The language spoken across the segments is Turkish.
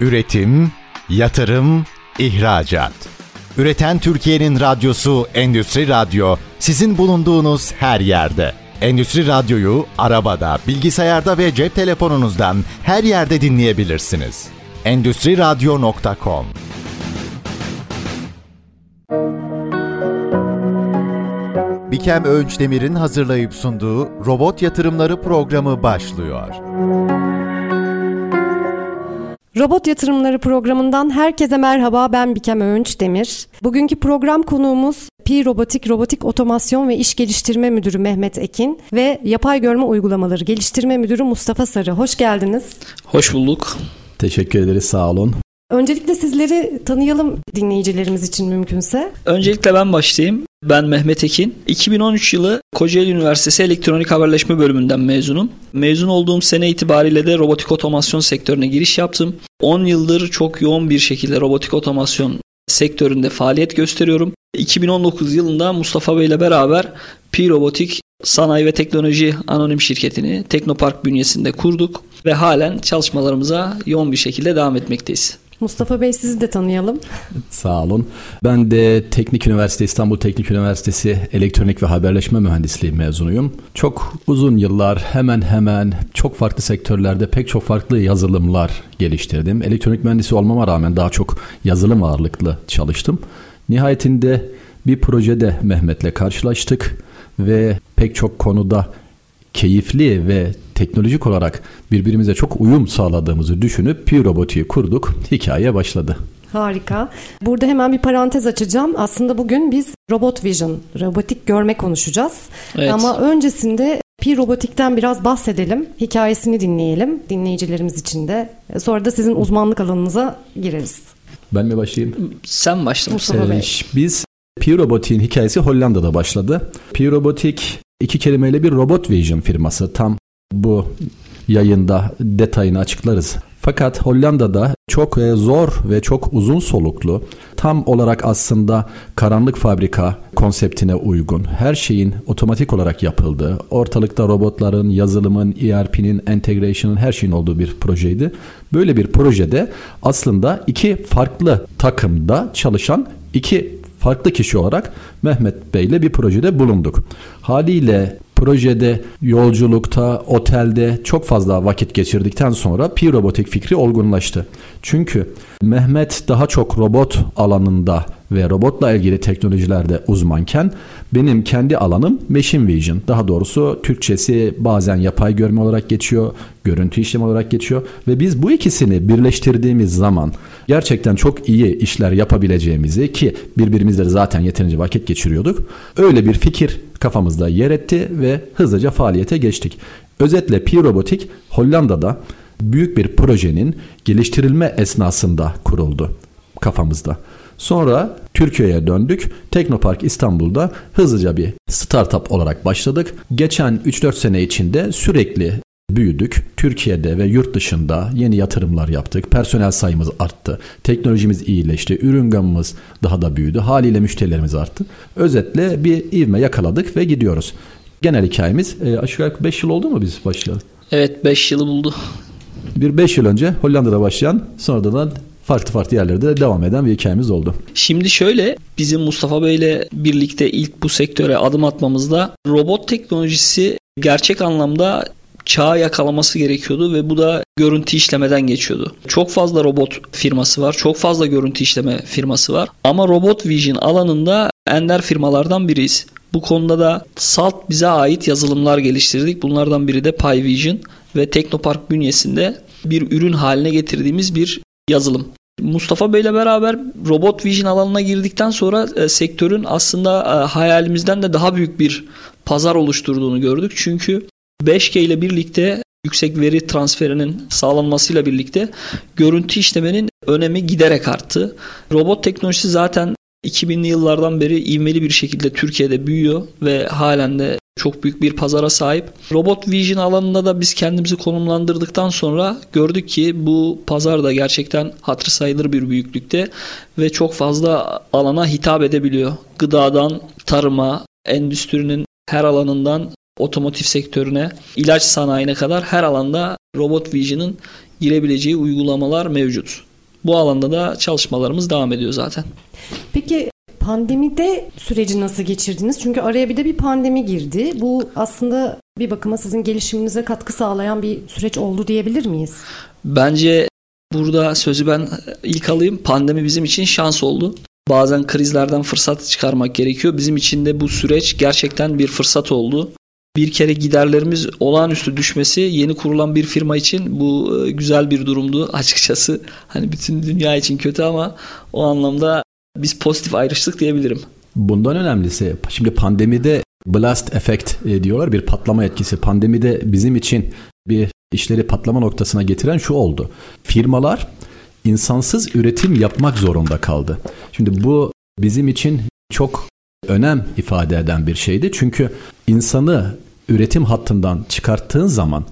Üretim, yatırım, ihracat. Üreten Türkiye'nin radyosu Endüstri Radyo sizin bulunduğunuz her yerde. Endüstri Radyo'yu arabada, bilgisayarda ve cep telefonunuzdan her yerde dinleyebilirsiniz. Endüstri Radyo.com Bikem Öğünç Demir'in hazırlayıp sunduğu Robot Yatırımları programı başlıyor. Robot Yatırımları programından herkese merhaba ben Bikem Öğünç Demir. Bugünkü program konuğumuz Pi Robotik Robotik Otomasyon ve İş Geliştirme Müdürü Mehmet Ekin ve Yapay Görme Uygulamaları Geliştirme Müdürü Mustafa Sarı. Hoş geldiniz. Hoş bulduk. Teşekkür ederiz sağ olun. Öncelikle sizleri tanıyalım dinleyicilerimiz için mümkünse. Öncelikle ben başlayayım. Ben Mehmet Ekin. 2013 yılı Kocaeli Üniversitesi Elektronik Haberleşme bölümünden mezunum. Mezun olduğum sene itibariyle de robotik otomasyon sektörüne giriş yaptım. 10 yıldır çok yoğun bir şekilde robotik otomasyon sektöründe faaliyet gösteriyorum. 2019 yılında Mustafa Bey ile beraber Pi Robotik Sanayi ve Teknoloji Anonim Şirketi'ni Teknopark bünyesinde kurduk ve halen çalışmalarımıza yoğun bir şekilde devam etmekteyiz. Mustafa Bey sizi de tanıyalım. Sağ olun. Ben de Teknik Üniversite İstanbul Teknik Üniversitesi Elektronik ve Haberleşme Mühendisliği mezunuyum. Çok uzun yıllar hemen hemen çok farklı sektörlerde pek çok farklı yazılımlar geliştirdim. Elektronik mühendisi olmama rağmen daha çok yazılım ağırlıklı çalıştım. Nihayetinde bir projede Mehmet'le karşılaştık ve pek çok konuda keyifli ve teknolojik olarak birbirimize çok uyum sağladığımızı düşünüp Pi Robotik'i kurduk. Hikaye başladı. Harika. Burada hemen bir parantez açacağım. Aslında bugün biz Robot Vision, robotik görme konuşacağız. Evet. Ama öncesinde Pi Robotik'ten biraz bahsedelim. Hikayesini dinleyelim dinleyicilerimiz için de. Sonra da sizin uzmanlık alanınıza gireriz. Ben mi başlayayım? Sen başla. Mustafa Bey. Biz Pi Robotik'in hikayesi Hollanda'da başladı. Pi Robotik iki kelimeyle bir robot vision firması. Tam bu yayında detayını açıklarız. Fakat Hollanda'da çok e, zor ve çok uzun soluklu, tam olarak aslında karanlık fabrika konseptine uygun, her şeyin otomatik olarak yapıldığı, ortalıkta robotların, yazılımın, ERP'nin, integration'ın her şeyin olduğu bir projeydi. Böyle bir projede aslında iki farklı takımda çalışan iki farklı kişi olarak Mehmet Bey ile bir projede bulunduk. Haliyle projede, yolculukta, otelde çok fazla vakit geçirdikten sonra Pi Robotik fikri olgunlaştı. Çünkü Mehmet daha çok robot alanında ve robotla ilgili teknolojilerde uzmanken benim kendi alanım Machine Vision. Daha doğrusu Türkçesi bazen yapay görme olarak geçiyor, görüntü işlem olarak geçiyor ve biz bu ikisini birleştirdiğimiz zaman gerçekten çok iyi işler yapabileceğimizi ki birbirimizle zaten yeterince vakit geçiriyorduk. Öyle bir fikir kafamızda yer etti ve hızlıca faaliyete geçtik. Özetle Pi Robotik Hollanda'da büyük bir projenin geliştirilme esnasında kuruldu kafamızda. Sonra Türkiye'ye döndük. Teknopark İstanbul'da hızlıca bir startup olarak başladık. Geçen 3-4 sene içinde sürekli büyüdük. Türkiye'de ve yurt dışında yeni yatırımlar yaptık. Personel sayımız arttı. Teknolojimiz iyileşti. Ürün gamımız daha da büyüdü. Haliyle müşterilerimiz arttı. Özetle bir ivme yakaladık ve gidiyoruz. Genel hikayemiz e, aşağı yukarı 5 yıl oldu mu biz başlayalım? Evet 5 yılı buldu. Bir 5 yıl önce Hollanda'da başlayan sonradan farklı farklı yerlerde devam eden bir hikayemiz oldu. Şimdi şöyle bizim Mustafa Bey ile birlikte ilk bu sektöre adım atmamızda robot teknolojisi gerçek anlamda çağı yakalaması gerekiyordu ve bu da görüntü işlemeden geçiyordu. Çok fazla robot firması var, çok fazla görüntü işleme firması var ama robot vision alanında ender firmalardan biriyiz. Bu konuda da SALT bize ait yazılımlar geliştirdik. Bunlardan biri de PyVision ve Teknopark bünyesinde bir ürün haline getirdiğimiz bir yazılım. Mustafa Bey ile beraber robot vision alanına girdikten sonra e, sektörün aslında e, hayalimizden de daha büyük bir pazar oluşturduğunu gördük. Çünkü 5G ile birlikte yüksek veri transferinin sağlanmasıyla birlikte görüntü işlemenin önemi giderek arttı. Robot teknolojisi zaten 2000'li yıllardan beri ivmeli bir şekilde Türkiye'de büyüyor ve halen de çok büyük bir pazara sahip. Robot Vision alanında da biz kendimizi konumlandırdıktan sonra gördük ki bu pazar da gerçekten hatır sayılır bir büyüklükte ve çok fazla alana hitap edebiliyor. Gıdadan tarıma, endüstrinin her alanından otomotiv sektörüne, ilaç sanayine kadar her alanda Robot Vision'ın girebileceği uygulamalar mevcut. Bu alanda da çalışmalarımız devam ediyor zaten. Peki pandemide süreci nasıl geçirdiniz? Çünkü araya bir de bir pandemi girdi. Bu aslında bir bakıma sizin gelişiminize katkı sağlayan bir süreç oldu diyebilir miyiz? Bence burada sözü ben ilk alayım. Pandemi bizim için şans oldu. Bazen krizlerden fırsat çıkarmak gerekiyor. Bizim için de bu süreç gerçekten bir fırsat oldu. Bir kere giderlerimiz olağanüstü düşmesi yeni kurulan bir firma için bu e, güzel bir durumdu açıkçası. Hani bütün dünya için kötü ama o anlamda biz pozitif ayrıştık diyebilirim. Bundan önemlisi şimdi pandemide blast effect e, diyorlar bir patlama etkisi. Pandemide bizim için bir işleri patlama noktasına getiren şu oldu. Firmalar insansız üretim yapmak zorunda kaldı. Şimdi bu bizim için çok önem ifade eden bir şeydi. Çünkü insanı üretim hattından çıkarttığın zaman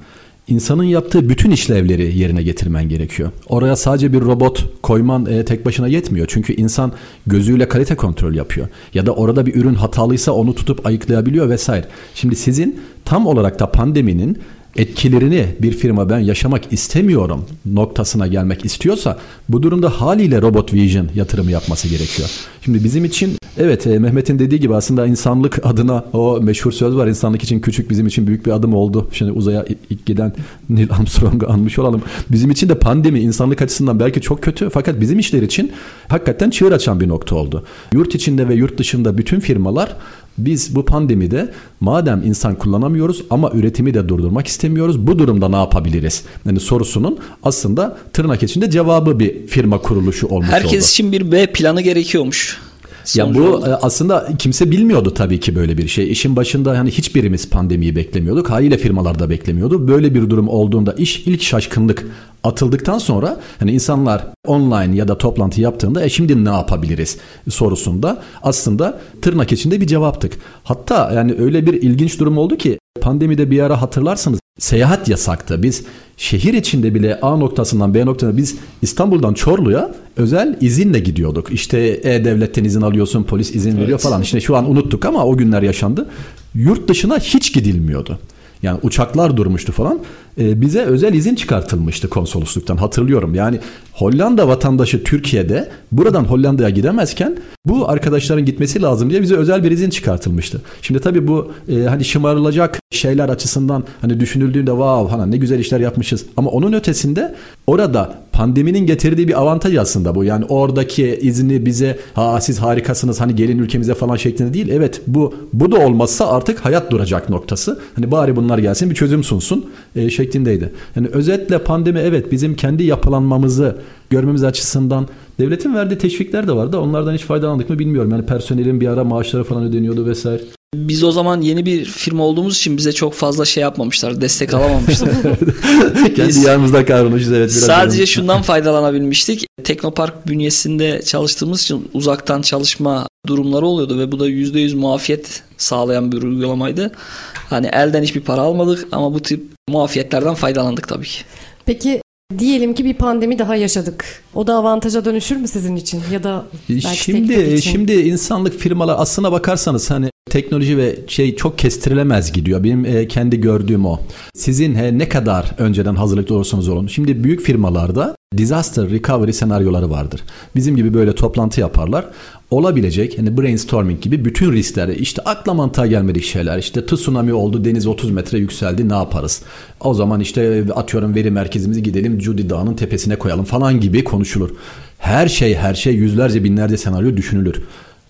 insanın yaptığı bütün işlevleri yerine getirmen gerekiyor. Oraya sadece bir robot koyman e, tek başına yetmiyor. Çünkü insan gözüyle kalite kontrol yapıyor. Ya da orada bir ürün hatalıysa onu tutup ayıklayabiliyor vesaire. Şimdi sizin tam olarak da pandeminin etkilerini bir firma ben yaşamak istemiyorum noktasına gelmek istiyorsa bu durumda haliyle Robot Vision yatırımı yapması gerekiyor. Şimdi bizim için evet e, Mehmet'in dediği gibi aslında insanlık adına o meşhur söz var insanlık için küçük bizim için büyük bir adım oldu. Şimdi uzaya ilk giden Neil Armstrong'u anmış olalım. Bizim için de pandemi insanlık açısından belki çok kötü fakat bizim işler için hakikaten çığır açan bir nokta oldu. Yurt içinde ve yurt dışında bütün firmalar biz bu pandemide madem insan kullanamıyoruz ama üretimi de durdurmak istemiyoruz. Bu durumda ne yapabiliriz? Yani sorusunun aslında tırnak içinde cevabı bir firma kuruluşu olmuş Herkes oldu. Herkes için bir B planı gerekiyormuş. Ya bu oldu. E, aslında kimse bilmiyordu tabii ki böyle bir şey. İşin başında hani hiçbirimiz pandemiyi beklemiyorduk. Haliyle firmalar da beklemiyordu. Böyle bir durum olduğunda iş ilk şaşkınlık atıldıktan sonra hani insanlar online ya da toplantı yaptığında e şimdi ne yapabiliriz sorusunda aslında tırnak içinde bir cevaptık. Hatta yani öyle bir ilginç durum oldu ki pandemide bir ara hatırlarsanız seyahat yasaktı. Biz şehir içinde bile A noktasından B noktasına biz İstanbul'dan Çorlu'ya özel izinle gidiyorduk. İşte E-Devlet'ten izin alıyorsun, polis izin veriyor evet. falan. İşte şu an unuttuk ama o günler yaşandı. Yurt dışına hiç gidilmiyordu. Yani uçaklar durmuştu falan. Ee, bize özel izin çıkartılmıştı konsolosluktan hatırlıyorum. Yani Hollanda vatandaşı Türkiye'de buradan Hollanda'ya gidemezken bu arkadaşların gitmesi lazım diye bize özel bir izin çıkartılmıştı. Şimdi tabii bu e, hani şımarılacak şeyler açısından hani düşünüldüğünde wow hani ne güzel işler yapmışız. Ama onun ötesinde orada pandeminin getirdiği bir avantaj aslında bu. Yani oradaki izni bize ha siz harikasınız hani gelin ülkemize falan şeklinde değil. Evet bu bu da olmazsa artık hayat duracak noktası. Hani bari bunlar gelsin bir çözüm sunsun e, şeklindeydi. Yani özetle pandemi evet bizim kendi yapılanmamızı görmemiz açısından devletin verdiği teşvikler de vardı. Onlardan hiç faydalandık mı bilmiyorum. Yani personelin bir ara maaşları falan ödeniyordu vesaire. Biz o zaman yeni bir firma olduğumuz için bize çok fazla şey yapmamışlar. Destek alamamıştık. Kendi yanımızda kavrulmuşuz evet. Biraz sadece önemli. şundan faydalanabilmiştik. Teknopark bünyesinde çalıştığımız için uzaktan çalışma durumları oluyordu ve bu da %100 muafiyet sağlayan bir uygulamaydı. Hani elden hiçbir para almadık ama bu tip muafiyetlerden faydalandık tabii ki. Peki Diyelim ki bir pandemi daha yaşadık. O da avantaja dönüşür mü sizin için ya da belki şimdi için? şimdi insanlık firmalar aslına bakarsanız hani teknoloji ve şey çok kestirilemez gidiyor. Benim e, kendi gördüğüm o. Sizin he, ne kadar önceden hazırlıklı olursanız olun. Şimdi büyük firmalarda disaster recovery senaryoları vardır. Bizim gibi böyle toplantı yaparlar. Olabilecek hani brainstorming gibi bütün riskleri işte akla mantığa gelmedik şeyler işte tsunami oldu deniz 30 metre yükseldi ne yaparız? O zaman işte atıyorum veri merkezimizi gidelim Judy Dağı'nın tepesine koyalım falan gibi konuşulur. Her şey her şey yüzlerce binlerce senaryo düşünülür.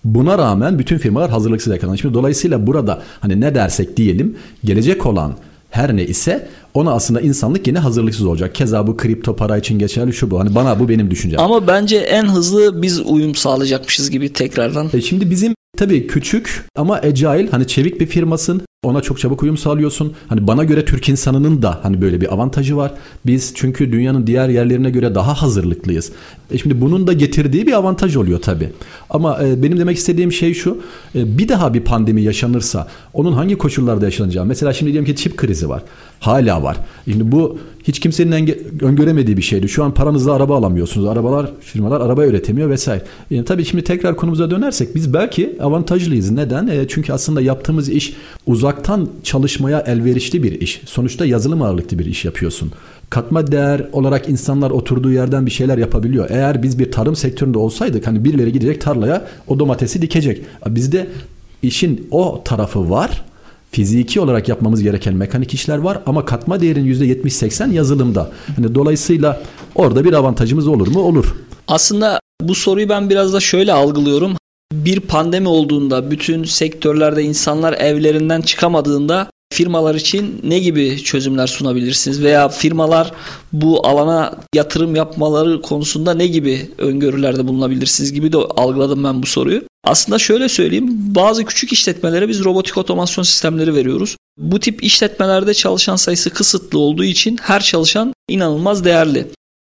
Buna rağmen bütün firmalar hazırlıksız yakalanmış. Dolayısıyla burada hani ne dersek diyelim gelecek olan her ne ise ona aslında insanlık yine hazırlıksız olacak. Keza bu kripto para için geçerli şu bu. Hani bana bu benim düşüncem. Ama bence en hızlı biz uyum sağlayacakmışız gibi tekrardan. E şimdi bizim tabii küçük ama agile hani çevik bir firmasın. Ona çok çabuk uyum sağlıyorsun. Hani bana göre Türk insanının da hani böyle bir avantajı var. Biz çünkü dünyanın diğer yerlerine göre daha hazırlıklıyız. E şimdi bunun da getirdiği bir avantaj oluyor tabii. Ama e, benim demek istediğim şey şu. E, bir daha bir pandemi yaşanırsa onun hangi koşullarda yaşanacağı. Mesela şimdi diyelim ki çip krizi var. Hala var. Şimdi bu hiç kimsenin enge- öngöremediği bir şeydi. Şu an paranızla araba alamıyorsunuz. Arabalar, firmalar araba üretemiyor vesaire. Yani tabii şimdi tekrar konumuza dönersek biz belki avantajlıyız. Neden? E, çünkü aslında yaptığımız iş uzak uzaktan çalışmaya elverişli bir iş. Sonuçta yazılım ağırlıklı bir iş yapıyorsun. Katma değer olarak insanlar oturduğu yerden bir şeyler yapabiliyor. Eğer biz bir tarım sektöründe olsaydık hani birileri gidecek tarlaya o domatesi dikecek. Bizde işin o tarafı var. Fiziki olarak yapmamız gereken mekanik işler var ama katma değerin %70-80 yazılımda. Hani dolayısıyla orada bir avantajımız olur mu? Olur. Aslında bu soruyu ben biraz da şöyle algılıyorum. Bir pandemi olduğunda bütün sektörlerde insanlar evlerinden çıkamadığında firmalar için ne gibi çözümler sunabilirsiniz veya firmalar bu alana yatırım yapmaları konusunda ne gibi öngörülerde bulunabilirsiniz gibi de algıladım ben bu soruyu. Aslında şöyle söyleyeyim bazı küçük işletmelere biz robotik otomasyon sistemleri veriyoruz. Bu tip işletmelerde çalışan sayısı kısıtlı olduğu için her çalışan inanılmaz değerli.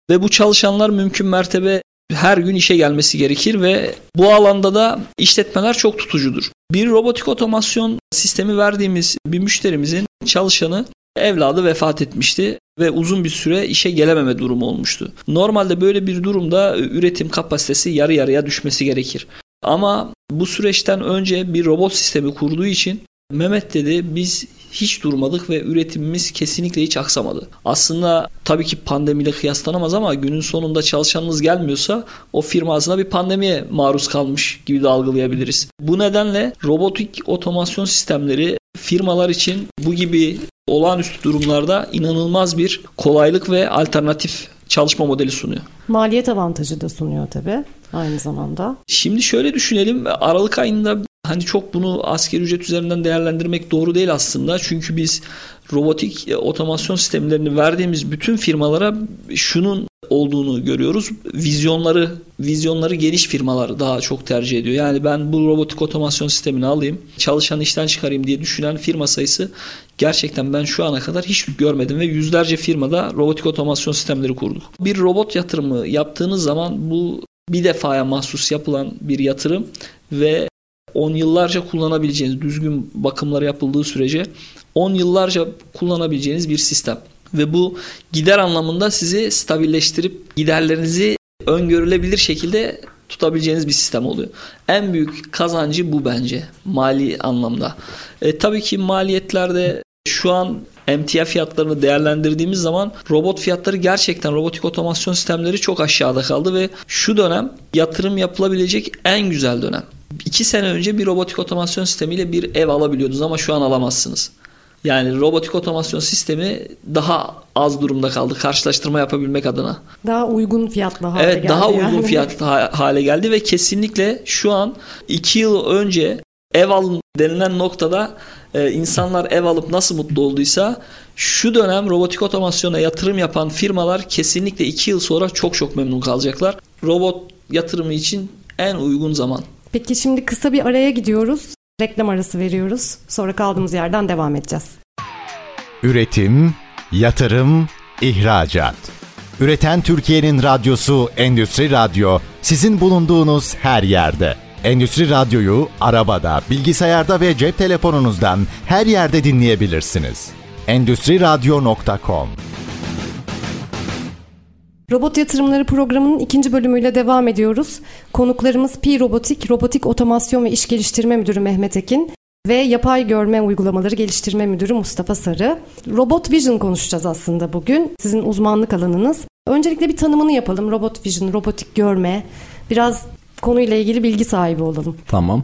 Ve bu çalışanlar mümkün mertebe her gün işe gelmesi gerekir ve bu alanda da işletmeler çok tutucudur. Bir robotik otomasyon sistemi verdiğimiz bir müşterimizin çalışanı evladı vefat etmişti ve uzun bir süre işe gelememe durumu olmuştu. Normalde böyle bir durumda üretim kapasitesi yarı yarıya düşmesi gerekir. Ama bu süreçten önce bir robot sistemi kurduğu için Mehmet dedi biz hiç durmadık ve üretimimiz kesinlikle hiç aksamadı. Aslında tabii ki pandemiyle kıyaslanamaz ama günün sonunda çalışanınız gelmiyorsa o firma aslında bir pandemiye maruz kalmış gibi de algılayabiliriz. Bu nedenle robotik otomasyon sistemleri firmalar için bu gibi olağanüstü durumlarda inanılmaz bir kolaylık ve alternatif çalışma modeli sunuyor. Maliyet avantajı da sunuyor tabii aynı zamanda. Şimdi şöyle düşünelim. Aralık ayında hani çok bunu askeri ücret üzerinden değerlendirmek doğru değil aslında. Çünkü biz robotik e, otomasyon sistemlerini verdiğimiz bütün firmalara şunun olduğunu görüyoruz. Vizyonları vizyonları geniş firmalar daha çok tercih ediyor. Yani ben bu robotik otomasyon sistemini alayım, çalışan işten çıkarayım diye düşünen firma sayısı gerçekten ben şu ana kadar hiç görmedim ve yüzlerce firmada robotik otomasyon sistemleri kurduk. Bir robot yatırımı yaptığınız zaman bu bir defaya mahsus yapılan bir yatırım ve 10 yıllarca kullanabileceğiniz düzgün bakımları yapıldığı sürece 10 yıllarca kullanabileceğiniz bir sistem. Ve bu gider anlamında sizi stabilleştirip giderlerinizi öngörülebilir şekilde tutabileceğiniz bir sistem oluyor. En büyük kazancı bu bence mali anlamda. E, tabii ki maliyetlerde şu an emtia fiyatlarını değerlendirdiğimiz zaman robot fiyatları gerçekten robotik otomasyon sistemleri çok aşağıda kaldı ve şu dönem yatırım yapılabilecek en güzel dönem. 2 sene önce bir robotik otomasyon sistemiyle bir ev alabiliyordunuz ama şu an alamazsınız. Yani robotik otomasyon sistemi daha az durumda kaldı karşılaştırma yapabilmek adına. Daha uygun fiyatlı hale evet, geldi. Evet daha yani. uygun fiyatlı hale geldi ve kesinlikle şu an 2 yıl önce ev alın denilen noktada e, insanlar ev alıp nasıl mutlu olduysa şu dönem robotik otomasyona yatırım yapan firmalar kesinlikle 2 yıl sonra çok çok memnun kalacaklar. Robot yatırımı için en uygun zaman. Peki şimdi kısa bir araya gidiyoruz. Reklam arası veriyoruz. Sonra kaldığımız yerden devam edeceğiz. Üretim, yatırım, ihracat. Üreten Türkiye'nin radyosu Endüstri Radyo sizin bulunduğunuz her yerde. Endüstri Radyo'yu arabada, bilgisayarda ve cep telefonunuzdan her yerde dinleyebilirsiniz. Endüstri Radyo.com Robot Yatırımları programının ikinci bölümüyle devam ediyoruz. Konuklarımız Pi Robotik, Robotik Otomasyon ve İş Geliştirme Müdürü Mehmet Ekin ve Yapay Görme Uygulamaları Geliştirme Müdürü Mustafa Sarı. Robot Vision konuşacağız aslında bugün. Sizin uzmanlık alanınız. Öncelikle bir tanımını yapalım. Robot Vision, robotik görme. Biraz konuyla ilgili bilgi sahibi olalım. Tamam.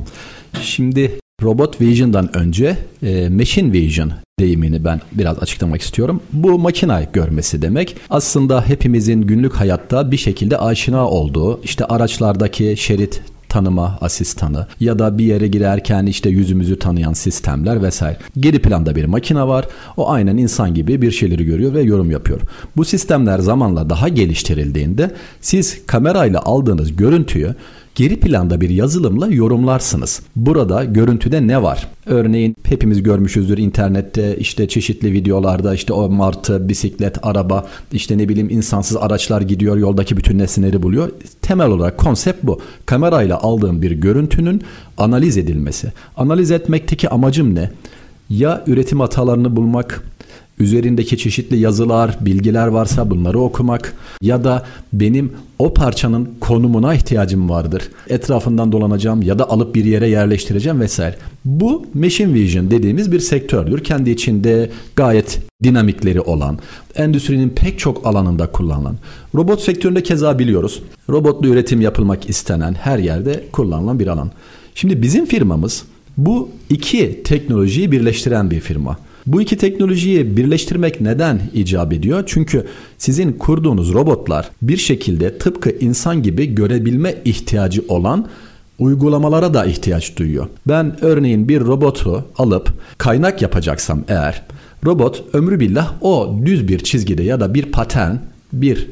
Şimdi Robot Vision'dan önce e, Machine Vision deyimini ben biraz açıklamak istiyorum. Bu makina görmesi demek. Aslında hepimizin günlük hayatta bir şekilde aşina olduğu işte araçlardaki şerit tanıma asistanı ya da bir yere girerken işte yüzümüzü tanıyan sistemler vesaire. Geri planda bir makine var. O aynen insan gibi bir şeyleri görüyor ve yorum yapıyor. Bu sistemler zamanla daha geliştirildiğinde siz kamerayla aldığınız görüntüyü geri planda bir yazılımla yorumlarsınız. Burada görüntüde ne var? Örneğin hepimiz görmüşüzdür internette işte çeşitli videolarda işte o martı, bisiklet, araba işte ne bileyim insansız araçlar gidiyor yoldaki bütün nesneleri buluyor. Temel olarak konsept bu. Kamerayla aldığım bir görüntünün analiz edilmesi. Analiz etmekteki amacım ne? Ya üretim hatalarını bulmak, üzerindeki çeşitli yazılar, bilgiler varsa bunları okumak ya da benim o parçanın konumuna ihtiyacım vardır. Etrafından dolanacağım ya da alıp bir yere yerleştireceğim vesaire. Bu machine vision dediğimiz bir sektördür. Kendi içinde gayet dinamikleri olan, endüstrinin pek çok alanında kullanılan. Robot sektöründe keza biliyoruz. Robotlu üretim yapılmak istenen her yerde kullanılan bir alan. Şimdi bizim firmamız bu iki teknolojiyi birleştiren bir firma. Bu iki teknolojiyi birleştirmek neden icap ediyor? Çünkü sizin kurduğunuz robotlar bir şekilde tıpkı insan gibi görebilme ihtiyacı olan uygulamalara da ihtiyaç duyuyor. Ben örneğin bir robotu alıp kaynak yapacaksam eğer robot ömrü billah o düz bir çizgide ya da bir patern bir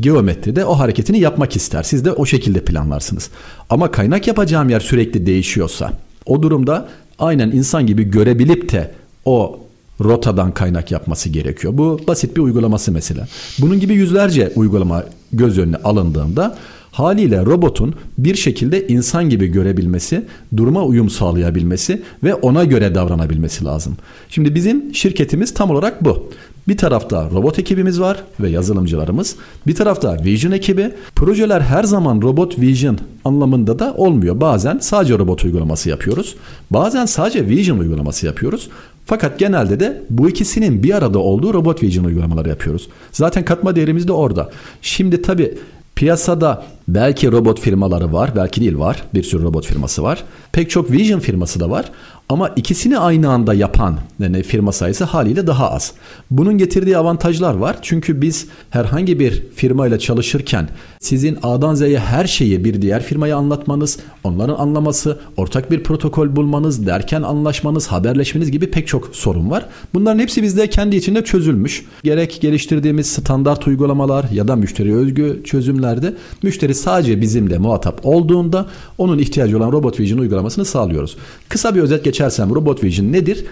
geometride o hareketini yapmak ister. Siz de o şekilde planlarsınız. Ama kaynak yapacağım yer sürekli değişiyorsa o durumda aynen insan gibi görebilip de o rotadan kaynak yapması gerekiyor. Bu basit bir uygulaması mesela. Bunun gibi yüzlerce uygulama göz önüne alındığında haliyle robotun bir şekilde insan gibi görebilmesi, duruma uyum sağlayabilmesi ve ona göre davranabilmesi lazım. Şimdi bizim şirketimiz tam olarak bu. Bir tarafta robot ekibimiz var ve yazılımcılarımız. Bir tarafta Vision ekibi. Projeler her zaman robot Vision anlamında da olmuyor. Bazen sadece robot uygulaması yapıyoruz. Bazen sadece Vision uygulaması yapıyoruz. Fakat genelde de bu ikisinin bir arada olduğu robot vision uygulamaları yapıyoruz. Zaten katma değerimiz de orada. Şimdi tabii piyasada belki robot firmaları var, belki değil var. Bir sürü robot firması var. Pek çok vision firması da var. Ama ikisini aynı anda yapan yani firma sayısı haliyle daha az. Bunun getirdiği avantajlar var. Çünkü biz herhangi bir firma ile çalışırken sizin A'dan Z'ye her şeyi bir diğer firmaya anlatmanız, onların anlaması, ortak bir protokol bulmanız, derken anlaşmanız, haberleşmeniz gibi pek çok sorun var. Bunların hepsi bizde kendi içinde çözülmüş. Gerek geliştirdiğimiz standart uygulamalar ya da müşteri özgü çözümlerde müşteri sadece bizimle muhatap olduğunda onun ihtiyacı olan Robot Vision uygulamasını sağlıyoruz. Kısa bir özet geçersem Robot Vision nedir?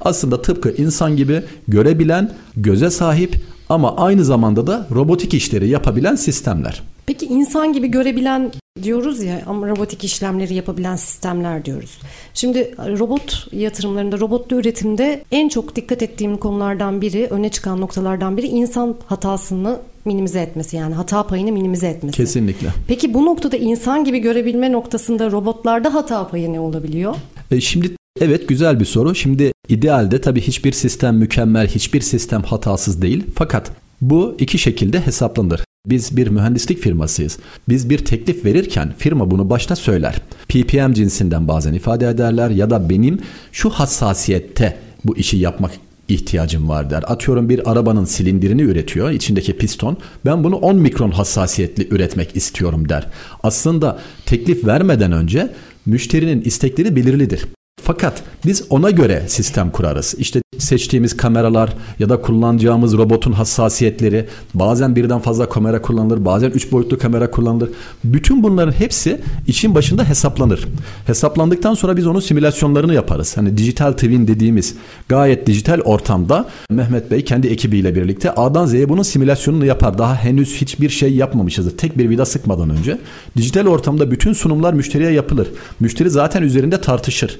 Aslında tıpkı insan gibi görebilen, göze sahip ama aynı zamanda da robotik işleri yapabilen sistemler. Peki insan gibi görebilen diyoruz ya ama robotik işlemleri yapabilen sistemler diyoruz. Şimdi robot yatırımlarında, robotlu üretimde en çok dikkat ettiğim konulardan biri, öne çıkan noktalardan biri insan hatasını minimize etmesi yani hata payını minimize etmesi. Kesinlikle. Peki bu noktada insan gibi görebilme noktasında robotlarda hata payı ne olabiliyor? E şimdi Evet güzel bir soru. Şimdi idealde tabii hiçbir sistem mükemmel, hiçbir sistem hatasız değil. Fakat bu iki şekilde hesaplanır. Biz bir mühendislik firmasıyız. Biz bir teklif verirken firma bunu başta söyler. PPM cinsinden bazen ifade ederler ya da benim şu hassasiyette bu işi yapmak ihtiyacım var der. Atıyorum bir arabanın silindirini üretiyor, içindeki piston. Ben bunu 10 mikron hassasiyetli üretmek istiyorum der. Aslında teklif vermeden önce müşterinin istekleri belirlidir. Fakat biz ona göre sistem kurarız. İşte seçtiğimiz kameralar ya da kullanacağımız robotun hassasiyetleri bazen birden fazla kamera kullanılır bazen üç boyutlu kamera kullanılır. Bütün bunların hepsi işin başında hesaplanır. Hesaplandıktan sonra biz onun simülasyonlarını yaparız. Hani dijital twin dediğimiz gayet dijital ortamda Mehmet Bey kendi ekibiyle birlikte A'dan Z'ye bunun simülasyonunu yapar. Daha henüz hiçbir şey yapmamışızdır. Tek bir vida sıkmadan önce. Dijital ortamda bütün sunumlar müşteriye yapılır. Müşteri zaten üzerinde tartışır.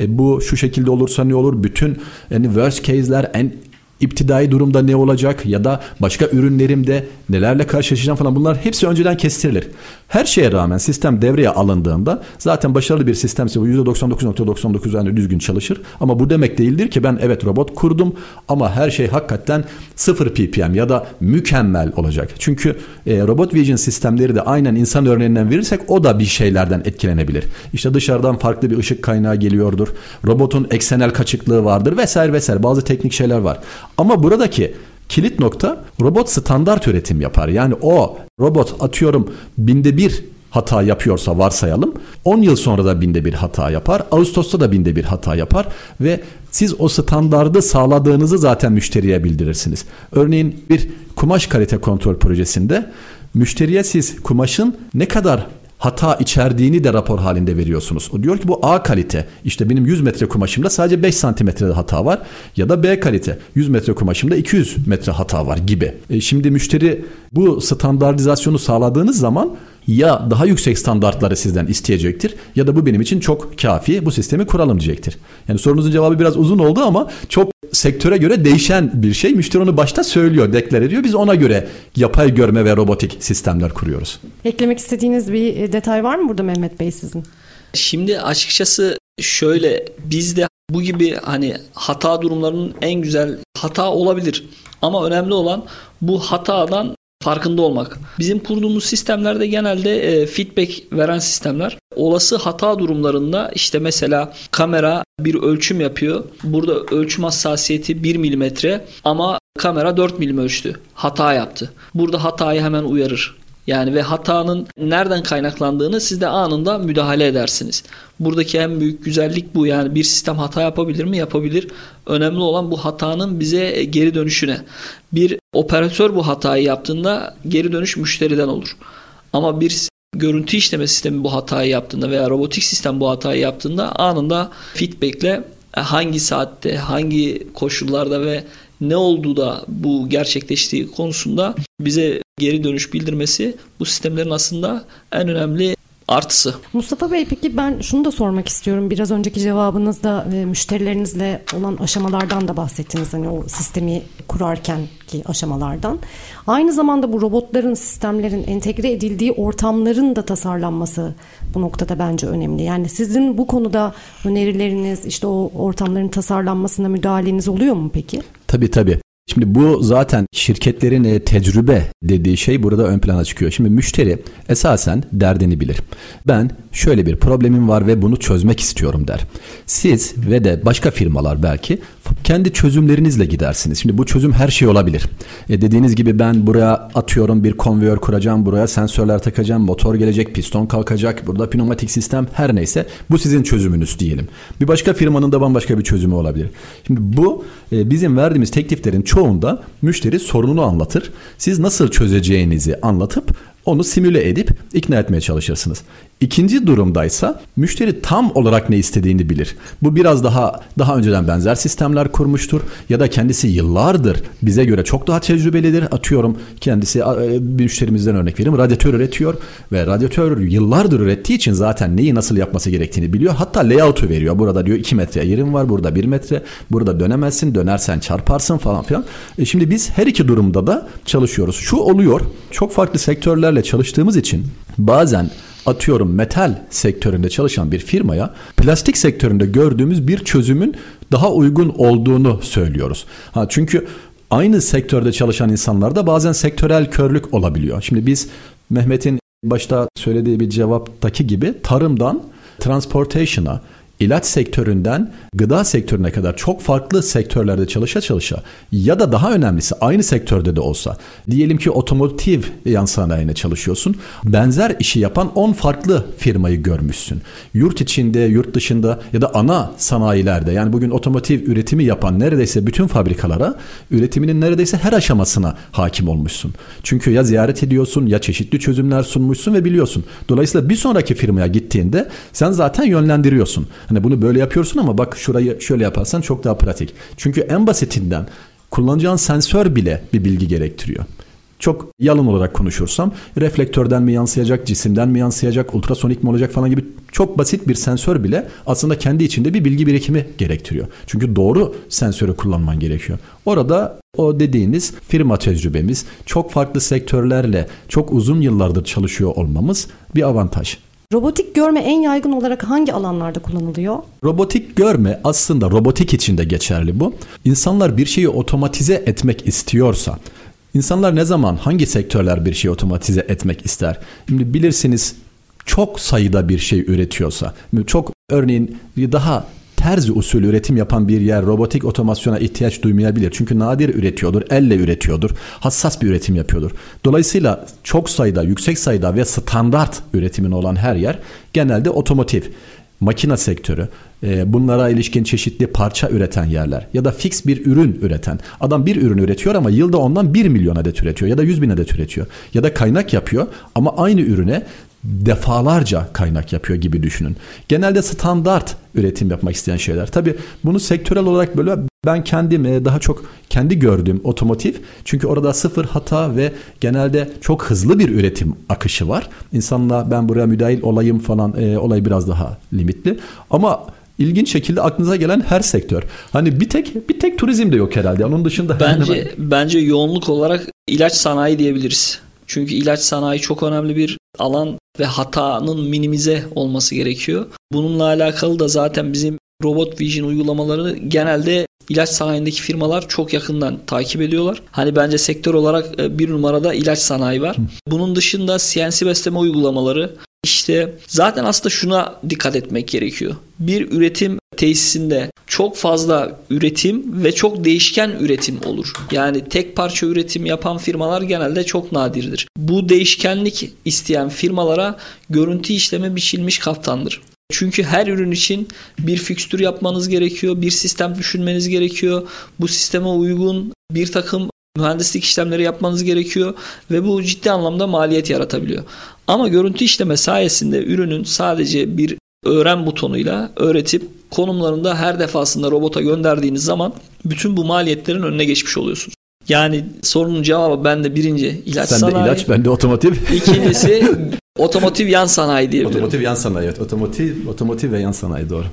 E, bu şu şekilde olursa ne olur? Bütün yani worst case'ler en iptidai durumda ne olacak ya da başka ürünlerimde nelerle karşılaşacağım falan bunlar hepsi önceden kestirilir. Her şeye rağmen sistem devreye alındığında zaten başarılı bir sistemse bu %99.99 yani düzgün çalışır. Ama bu demek değildir ki ben evet robot kurdum ama her şey hakikaten 0 ppm ya da mükemmel olacak. Çünkü e, robot vision sistemleri de aynen insan örneğinden verirsek o da bir şeylerden etkilenebilir. İşte dışarıdan farklı bir ışık kaynağı geliyordur. Robotun eksenel kaçıklığı vardır vesaire vesaire bazı teknik şeyler var. Ama buradaki kilit nokta robot standart üretim yapar. Yani o robot atıyorum binde bir hata yapıyorsa varsayalım 10 yıl sonra da binde bir hata yapar. Ağustos'ta da binde bir hata yapar ve siz o standardı sağladığınızı zaten müşteriye bildirirsiniz. Örneğin bir kumaş kalite kontrol projesinde müşteriye siz kumaşın ne kadar hata içerdiğini de rapor halinde veriyorsunuz. O diyor ki bu A kalite. İşte benim 100 metre kumaşımda sadece 5 santimetrede hata var. Ya da B kalite. 100 metre kumaşımda 200 metre hata var gibi. E şimdi müşteri bu standartizasyonu sağladığınız zaman Ya daha yüksek standartları sizden isteyecektir ya da bu benim için çok kafi bu sistemi kuralım diyecektir. Yani sorunuzun cevabı biraz uzun oldu ama çok sektöre göre değişen bir şey. Müşteri onu başta söylüyor, deklar ediyor. Biz ona göre yapay görme ve robotik sistemler kuruyoruz. Eklemek istediğiniz bir e, detay var mı burada Mehmet Bey sizin? Şimdi açıkçası şöyle bizde bu gibi hani hata durumlarının en güzel hata olabilir. Ama önemli olan bu hatadan farkında olmak. Bizim kurduğumuz sistemlerde genelde e, feedback veren sistemler. Olası hata durumlarında işte mesela kamera bir ölçüm yapıyor. Burada ölçüm hassasiyeti 1 milimetre ama kamera 4 milim ölçtü. Hata yaptı. Burada hatayı hemen uyarır. Yani ve hatanın nereden kaynaklandığını siz de anında müdahale edersiniz. Buradaki en büyük güzellik bu. Yani bir sistem hata yapabilir mi? Yapabilir. Önemli olan bu hatanın bize geri dönüşüne. Bir operatör bu hatayı yaptığında geri dönüş müşteriden olur. Ama bir görüntü işleme sistemi bu hatayı yaptığında veya robotik sistem bu hatayı yaptığında anında feedbackle hangi saatte, hangi koşullarda ve ne olduğu da bu gerçekleştiği konusunda bize geri dönüş bildirmesi bu sistemlerin aslında en önemli artısı. Mustafa Bey peki ben şunu da sormak istiyorum. Biraz önceki cevabınızda e, müşterilerinizle olan aşamalardan da bahsettiniz. Hani o sistemi kurarken ki aşamalardan. Aynı zamanda bu robotların, sistemlerin entegre edildiği ortamların da tasarlanması bu noktada bence önemli. Yani sizin bu konuda önerileriniz, işte o ortamların tasarlanmasına müdahaleniz oluyor mu peki? Tabii tabii. Şimdi bu zaten şirketlerin e, tecrübe dediği şey burada ön plana çıkıyor. Şimdi müşteri esasen derdini bilir. Ben şöyle bir problemim var ve bunu çözmek istiyorum der. Siz ve de başka firmalar belki kendi çözümlerinizle gidersiniz. Şimdi bu çözüm her şey olabilir. E dediğiniz gibi ben buraya atıyorum bir konveyör kuracağım, buraya sensörler takacağım, motor gelecek, piston kalkacak, burada pneumatik sistem her neyse bu sizin çözümünüz diyelim. Bir başka firmanın da bambaşka bir çözümü olabilir. Şimdi bu e, bizim verdiğimiz tekliflerin çoğunda müşteri sorununu anlatır. Siz nasıl çözeceğinizi anlatıp onu simüle edip ikna etmeye çalışırsınız. İkinci durumdaysa müşteri tam olarak ne istediğini bilir. Bu biraz daha daha önceden benzer sistemler kurmuştur ya da kendisi yıllardır bize göre çok daha tecrübelidir. Atıyorum kendisi bir müşterimizden örnek vereyim. Radyatör üretiyor ve radyatör yıllardır ürettiği için zaten neyi nasıl yapması gerektiğini biliyor. Hatta layout'u veriyor. Burada diyor 2 metre yerim var, burada 1 metre. Burada dönemezsin, dönersen çarparsın falan filan. E şimdi biz her iki durumda da çalışıyoruz. Şu oluyor. Çok farklı sektörlerle çalıştığımız için bazen atıyorum metal sektöründe çalışan bir firmaya plastik sektöründe gördüğümüz bir çözümün daha uygun olduğunu söylüyoruz. Ha çünkü aynı sektörde çalışan insanlarda bazen sektörel körlük olabiliyor. Şimdi biz Mehmet'in başta söylediği bir cevaptaki gibi tarımdan transportation'a ilaç sektöründen gıda sektörüne kadar çok farklı sektörlerde çalışa çalışa ya da daha önemlisi aynı sektörde de olsa diyelim ki otomotiv yan sanayine çalışıyorsun. Benzer işi yapan 10 farklı firmayı görmüşsün. Yurt içinde, yurt dışında ya da ana sanayilerde yani bugün otomotiv üretimi yapan neredeyse bütün fabrikalara üretiminin neredeyse her aşamasına hakim olmuşsun. Çünkü ya ziyaret ediyorsun ya çeşitli çözümler sunmuşsun ve biliyorsun. Dolayısıyla bir sonraki firmaya gittiğinde sen zaten yönlendiriyorsun. Hani bunu böyle yapıyorsun ama bak şurayı şöyle yaparsan çok daha pratik. Çünkü en basitinden kullanacağın sensör bile bir bilgi gerektiriyor. Çok yalın olarak konuşursam reflektörden mi yansıyacak, cisimden mi yansıyacak, ultrasonik mi olacak falan gibi çok basit bir sensör bile aslında kendi içinde bir bilgi birikimi gerektiriyor. Çünkü doğru sensörü kullanman gerekiyor. Orada o dediğiniz firma tecrübemiz, çok farklı sektörlerle çok uzun yıllardır çalışıyor olmamız bir avantaj. Robotik görme en yaygın olarak hangi alanlarda kullanılıyor? Robotik görme aslında robotik için de geçerli bu. İnsanlar bir şeyi otomatize etmek istiyorsa İnsanlar ne zaman hangi sektörler bir şeyi otomatize etmek ister? Şimdi bilirsiniz çok sayıda bir şey üretiyorsa, çok örneğin daha terzi usulü üretim yapan bir yer robotik otomasyona ihtiyaç duymayabilir. Çünkü nadir üretiyordur, elle üretiyordur, hassas bir üretim yapıyordur. Dolayısıyla çok sayıda, yüksek sayıda ve standart üretimin olan her yer genelde otomotiv makina sektörü, e, bunlara ilişkin çeşitli parça üreten yerler ya da fix bir ürün üreten. Adam bir ürün üretiyor ama yılda ondan 1 milyon adet üretiyor ya da 100 bin adet üretiyor. Ya da kaynak yapıyor ama aynı ürüne defalarca kaynak yapıyor gibi düşünün. Genelde standart üretim yapmak isteyen şeyler. Tabi bunu sektörel olarak böyle Ben kendim e, daha çok kendi gördüğüm otomotiv çünkü orada sıfır hata ve genelde çok hızlı bir üretim akışı var. İnsanla ben buraya müdahil olayım falan e, olay biraz daha limitli ama ilginç şekilde aklınıza gelen her sektör. Hani bir tek bir tek turizm de yok herhalde. Onun dışında bence hemen... bence yoğunluk olarak ilaç sanayi diyebiliriz. Çünkü ilaç sanayi çok önemli bir alan ve hatanın minimize olması gerekiyor. Bununla alakalı da zaten bizim Robot Vision uygulamaları genelde ilaç sanayindeki firmalar çok yakından takip ediyorlar. Hani bence sektör olarak e, bir numarada ilaç sanayi var. Bunun dışında CNC besleme uygulamaları işte zaten aslında şuna dikkat etmek gerekiyor. Bir üretim tesisinde çok fazla üretim ve çok değişken üretim olur. Yani tek parça üretim yapan firmalar genelde çok nadirdir. Bu değişkenlik isteyen firmalara görüntü işleme biçilmiş kaftandır. Çünkü her ürün için bir fikstür yapmanız gerekiyor, bir sistem düşünmeniz gerekiyor. Bu sisteme uygun bir takım mühendislik işlemleri yapmanız gerekiyor ve bu ciddi anlamda maliyet yaratabiliyor. Ama görüntü işleme sayesinde ürünün sadece bir öğren butonuyla öğretip konumlarında her defasında robota gönderdiğiniz zaman bütün bu maliyetlerin önüne geçmiş oluyorsunuz. Yani sorunun cevabı bende birinci ilaç Sen sanayi. Sen de ilaç ben de otomotiv. İkincisi otomotiv yan sanayi diyebilirim. Otomotiv yan sanayi evet. Otomotiv, otomotiv ve yan sanayi doğru.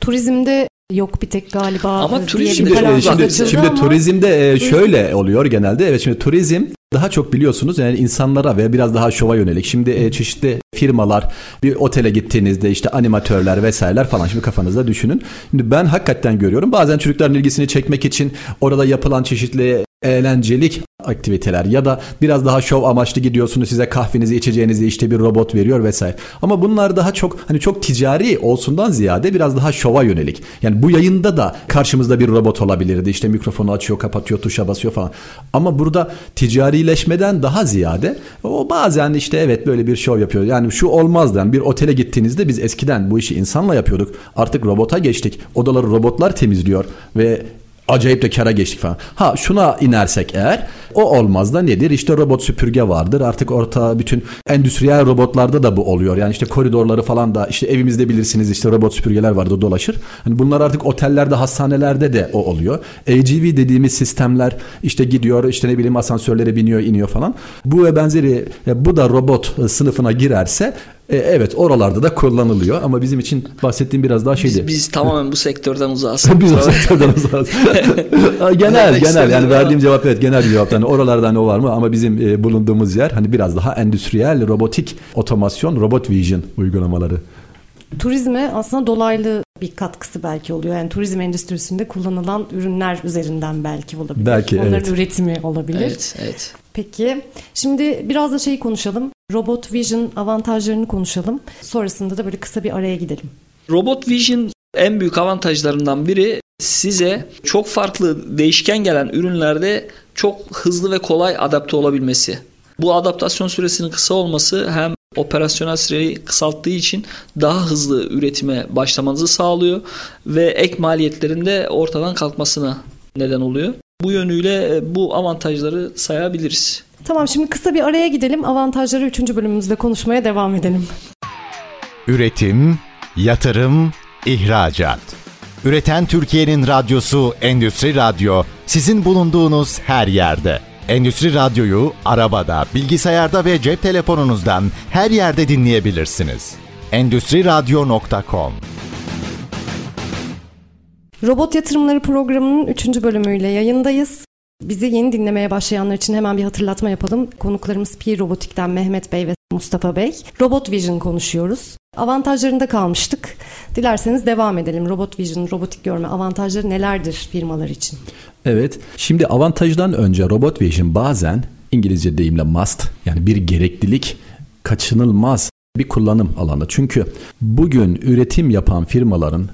Turizmde yok bir tek galiba ama turizm şimdi, şimdi, şimdi ama... turizmde e, şöyle oluyor genelde evet şimdi turizm daha çok biliyorsunuz yani insanlara ve biraz daha şova yönelik. Şimdi e, çeşitli firmalar bir otele gittiğinizde işte animatörler vesaireler falan şimdi kafanızda düşünün. Şimdi ben hakikaten görüyorum bazen çocukların ilgisini çekmek için orada yapılan çeşitli eğlencelik aktiviteler ya da biraz daha şov amaçlı gidiyorsunuz size kahvenizi içeceğinizi işte bir robot veriyor vesaire. Ama bunlar daha çok hani çok ticari olsundan ziyade biraz daha şova yönelik. Yani bu yayında da karşımızda bir robot olabilirdi. İşte mikrofonu açıyor, kapatıyor, tuşa basıyor falan. Ama burada ticarileşmeden daha ziyade o bazen işte evet böyle bir şov yapıyor. Yani şu olmazdı. Yani bir otele gittiğinizde biz eskiden bu işi insanla yapıyorduk. Artık robota geçtik. Odaları robotlar temizliyor ve acayip de kara geçtik falan. Ha şuna inersek eğer o olmaz da nedir? İşte robot süpürge vardır. Artık orta bütün endüstriyel robotlarda da bu oluyor. Yani işte koridorları falan da işte evimizde bilirsiniz işte robot süpürgeler vardı dolaşır. Hani bunlar artık otellerde, hastanelerde de o oluyor. AGV dediğimiz sistemler işte gidiyor işte ne bileyim asansörlere biniyor, iniyor falan. Bu ve benzeri bu da robot sınıfına girerse e, evet oralarda da kullanılıyor ama bizim için bahsettiğim biraz daha şeydi. Biz, biz tamamen bu sektörden uzağız. biz bu sektörden uzağız. genel genel yani verdiğim cevap evet genel bir cevap. Yani oralarda hani o var mı ama bizim e, bulunduğumuz yer hani biraz daha endüstriyel robotik otomasyon robot vision uygulamaları. Turizme aslında dolaylı bir katkısı belki oluyor. Yani turizm endüstrisinde kullanılan ürünler üzerinden belki olabilir. Belki Onların evet. üretimi olabilir. Evet, evet. Peki şimdi biraz da şeyi konuşalım. Robot Vision avantajlarını konuşalım. Sonrasında da böyle kısa bir araya gidelim. Robot Vision en büyük avantajlarından biri size çok farklı değişken gelen ürünlerde çok hızlı ve kolay adapte olabilmesi. Bu adaptasyon süresinin kısa olması hem operasyonel süreyi kısalttığı için daha hızlı üretime başlamanızı sağlıyor ve ek maliyetlerin de ortadan kalkmasına neden oluyor. Bu yönüyle e, bu avantajları sayabiliriz. Tamam şimdi kısa bir araya gidelim. Avantajları 3. bölümümüzde konuşmaya devam edelim. Üretim, yatırım, ihracat. Üreten Türkiye'nin radyosu Endüstri Radyo sizin bulunduğunuz her yerde. Endüstri Radyo'yu arabada, bilgisayarda ve cep telefonunuzdan her yerde dinleyebilirsiniz. Endüstri Radyo.com Robot Yatırımları programının 3. bölümüyle yayındayız. Bizi yeni dinlemeye başlayanlar için hemen bir hatırlatma yapalım. Konuklarımız Pi Robotik'ten Mehmet Bey ve Mustafa Bey. Robot Vision konuşuyoruz. Avantajlarında kalmıştık. Dilerseniz devam edelim. Robot Vision, robotik görme avantajları nelerdir firmalar için? Evet. Şimdi avantajdan önce Robot Vision bazen İngilizce deyimle must yani bir gereklilik kaçınılmaz bir kullanım alanı. Çünkü bugün üretim yapan firmaların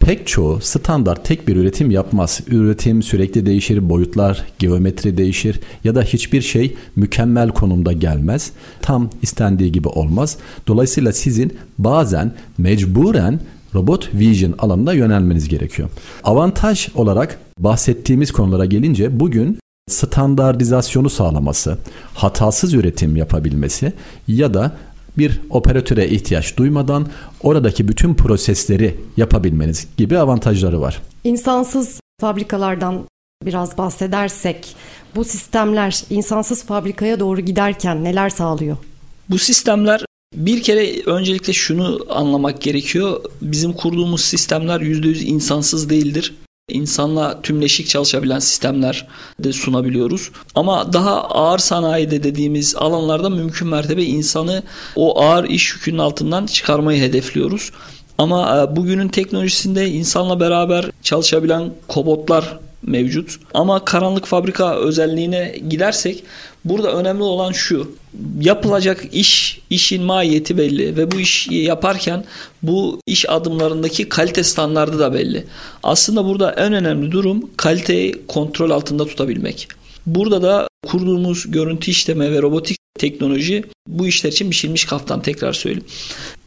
pek çoğu standart tek bir üretim yapmaz. Üretim sürekli değişir, boyutlar, geometri değişir ya da hiçbir şey mükemmel konumda gelmez. Tam istendiği gibi olmaz. Dolayısıyla sizin bazen mecburen robot vision alanına yönelmeniz gerekiyor. Avantaj olarak bahsettiğimiz konulara gelince bugün standartizasyonu sağlaması, hatasız üretim yapabilmesi ya da bir operatöre ihtiyaç duymadan oradaki bütün prosesleri yapabilmeniz gibi avantajları var. İnsansız fabrikalardan biraz bahsedersek bu sistemler insansız fabrikaya doğru giderken neler sağlıyor? Bu sistemler bir kere öncelikle şunu anlamak gerekiyor. Bizim kurduğumuz sistemler %100 insansız değildir. İnsanla tümleşik çalışabilen sistemler de sunabiliyoruz. Ama daha ağır sanayide dediğimiz alanlarda mümkün mertebe insanı o ağır iş yükünün altından çıkarmayı hedefliyoruz. Ama e, bugünün teknolojisinde insanla beraber çalışabilen kobotlar mevcut. Ama karanlık fabrika özelliğine gidersek burada önemli olan şu. Yapılacak iş, işin mahiyeti belli ve bu işi yaparken bu iş adımlarındaki kalite standardı da belli. Aslında burada en önemli durum kaliteyi kontrol altında tutabilmek. Burada da kurduğumuz görüntü işleme ve robotik teknoloji bu işler için biçilmiş kaftan tekrar söyleyeyim.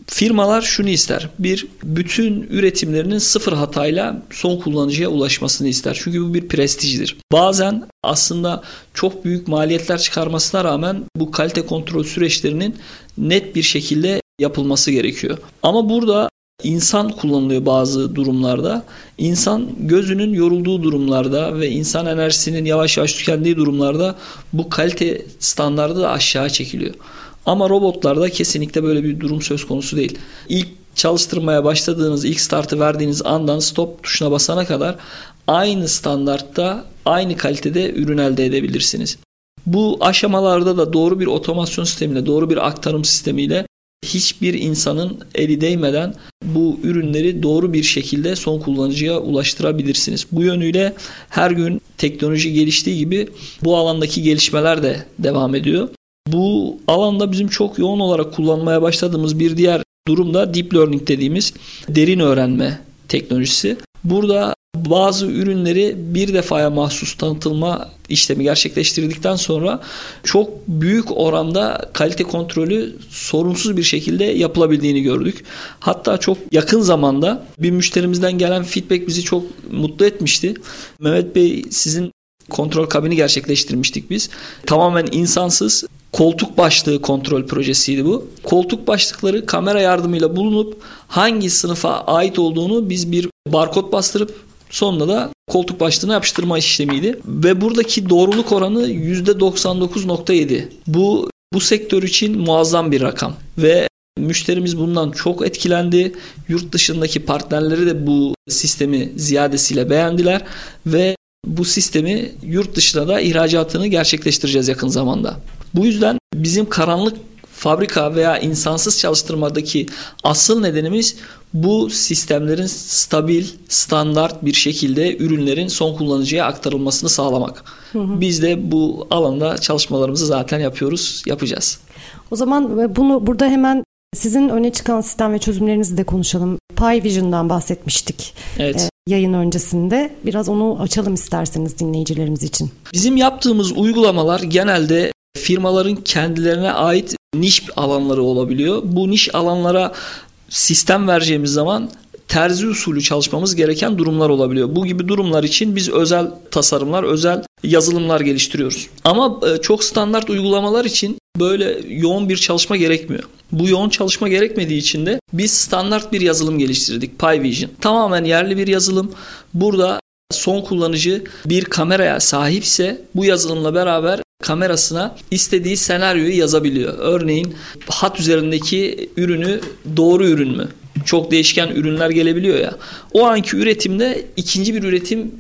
Firmalar şunu ister. Bir, bütün üretimlerinin sıfır hatayla son kullanıcıya ulaşmasını ister. Çünkü bu bir prestijdir. Bazen aslında çok büyük maliyetler çıkarmasına rağmen bu kalite kontrol süreçlerinin net bir şekilde yapılması gerekiyor. Ama burada insan kullanılıyor bazı durumlarda. İnsan gözünün yorulduğu durumlarda ve insan enerjisinin yavaş yavaş tükendiği durumlarda bu kalite standardı da aşağı çekiliyor. Ama robotlarda kesinlikle böyle bir durum söz konusu değil. İlk çalıştırmaya başladığınız, ilk startı verdiğiniz andan stop tuşuna basana kadar aynı standartta, aynı kalitede ürün elde edebilirsiniz. Bu aşamalarda da doğru bir otomasyon sistemiyle, doğru bir aktarım sistemiyle hiçbir insanın eli değmeden bu ürünleri doğru bir şekilde son kullanıcıya ulaştırabilirsiniz. Bu yönüyle her gün teknoloji geliştiği gibi bu alandaki gelişmeler de devam ediyor. Bu alanda bizim çok yoğun olarak kullanmaya başladığımız bir diğer durum da deep learning dediğimiz derin öğrenme teknolojisi. Burada bazı ürünleri bir defaya mahsus tanıtılma işlemi gerçekleştirdikten sonra çok büyük oranda kalite kontrolü sorunsuz bir şekilde yapılabildiğini gördük. Hatta çok yakın zamanda bir müşterimizden gelen feedback bizi çok mutlu etmişti. Mehmet Bey sizin kontrol kabini gerçekleştirmiştik biz. Tamamen insansız koltuk başlığı kontrol projesiydi bu. Koltuk başlıkları kamera yardımıyla bulunup hangi sınıfa ait olduğunu biz bir barkod bastırıp sonunda da koltuk başlığına yapıştırma işlemiydi. Ve buradaki doğruluk oranı %99.7. Bu bu sektör için muazzam bir rakam. Ve müşterimiz bundan çok etkilendi. Yurt dışındaki partnerleri de bu sistemi ziyadesiyle beğendiler ve bu sistemi yurt dışına da ihracatını gerçekleştireceğiz yakın zamanda. Bu yüzden bizim karanlık fabrika veya insansız çalıştırmadaki asıl nedenimiz bu sistemlerin stabil, standart bir şekilde ürünlerin son kullanıcıya aktarılmasını sağlamak. Hı hı. Biz de bu alanda çalışmalarımızı zaten yapıyoruz, yapacağız. O zaman bunu burada hemen sizin öne çıkan sistem ve çözümlerinizi de konuşalım. PyVision'dan bahsetmiştik. Evet. Ee, yayın öncesinde. Biraz onu açalım isterseniz dinleyicilerimiz için. Bizim yaptığımız uygulamalar genelde firmaların kendilerine ait niş alanları olabiliyor. Bu niş alanlara sistem vereceğimiz zaman terzi usulü çalışmamız gereken durumlar olabiliyor. Bu gibi durumlar için biz özel tasarımlar, özel yazılımlar geliştiriyoruz. Ama e, çok standart uygulamalar için böyle yoğun bir çalışma gerekmiyor. Bu yoğun çalışma gerekmediği için de biz standart bir yazılım geliştirdik PyVision. Tamamen yerli bir yazılım. Burada son kullanıcı bir kameraya sahipse bu yazılımla beraber kamerasına istediği senaryoyu yazabiliyor. Örneğin hat üzerindeki ürünü doğru ürün mü? Çok değişken ürünler gelebiliyor ya. O anki üretimde ikinci bir üretim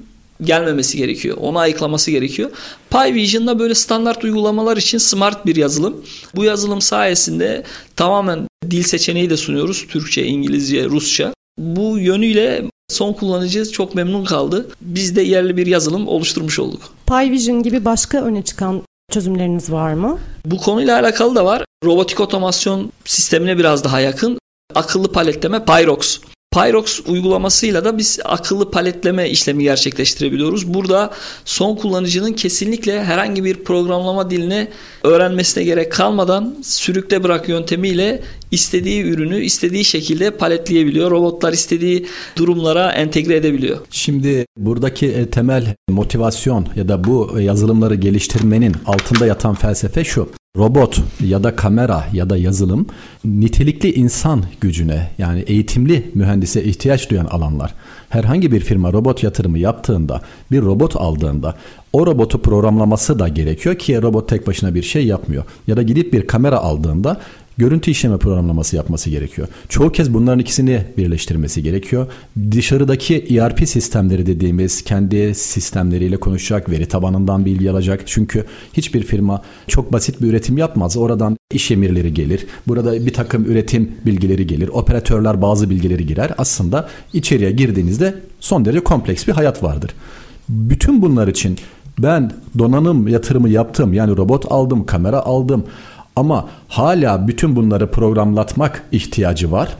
gelmemesi gerekiyor. Onu ayıklaması gerekiyor. PyVision'da böyle standart uygulamalar için smart bir yazılım. Bu yazılım sayesinde tamamen dil seçeneği de sunuyoruz. Türkçe, İngilizce, Rusça. Bu yönüyle son kullanıcı çok memnun kaldı. Biz de yerli bir yazılım oluşturmuş olduk. PyVision gibi başka öne çıkan çözümleriniz var mı? Bu konuyla alakalı da var. Robotik otomasyon sistemine biraz daha yakın. Akıllı paletleme Pyrox. Pyrox uygulamasıyla da biz akıllı paletleme işlemi gerçekleştirebiliyoruz. Burada son kullanıcının kesinlikle herhangi bir programlama dilini öğrenmesine gerek kalmadan sürükle bırak yöntemiyle istediği ürünü istediği şekilde paletleyebiliyor. Robotlar istediği durumlara entegre edebiliyor. Şimdi buradaki e, temel motivasyon ya da bu yazılımları geliştirmenin altında yatan felsefe şu. Robot ya da kamera ya da yazılım nitelikli insan gücüne yani eğitimli mühendise ihtiyaç duyan alanlar. Herhangi bir firma robot yatırımı yaptığında, bir robot aldığında o robotu programlaması da gerekiyor ki robot tek başına bir şey yapmıyor. Ya da gidip bir kamera aldığında görüntü işleme programlaması yapması gerekiyor. Çoğu kez bunların ikisini birleştirmesi gerekiyor. Dışarıdaki ERP sistemleri dediğimiz kendi sistemleriyle konuşacak, veri tabanından bilgi alacak. Çünkü hiçbir firma çok basit bir üretim yapmaz. Oradan iş emirleri gelir. Burada bir takım üretim bilgileri gelir. Operatörler bazı bilgileri girer. Aslında içeriye girdiğinizde son derece kompleks bir hayat vardır. Bütün bunlar için ben donanım yatırımı yaptım. Yani robot aldım, kamera aldım. Ama hala bütün bunları programlatmak ihtiyacı var.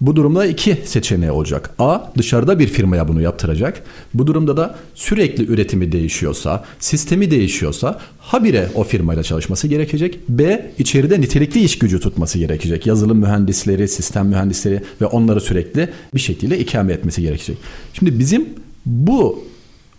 Bu durumda iki seçeneği olacak. A. Dışarıda bir firmaya bunu yaptıracak. Bu durumda da sürekli üretimi değişiyorsa, sistemi değişiyorsa habire o firmayla çalışması gerekecek. B. içeride nitelikli iş gücü tutması gerekecek. Yazılım mühendisleri, sistem mühendisleri ve onları sürekli bir şekilde ikame etmesi gerekecek. Şimdi bizim bu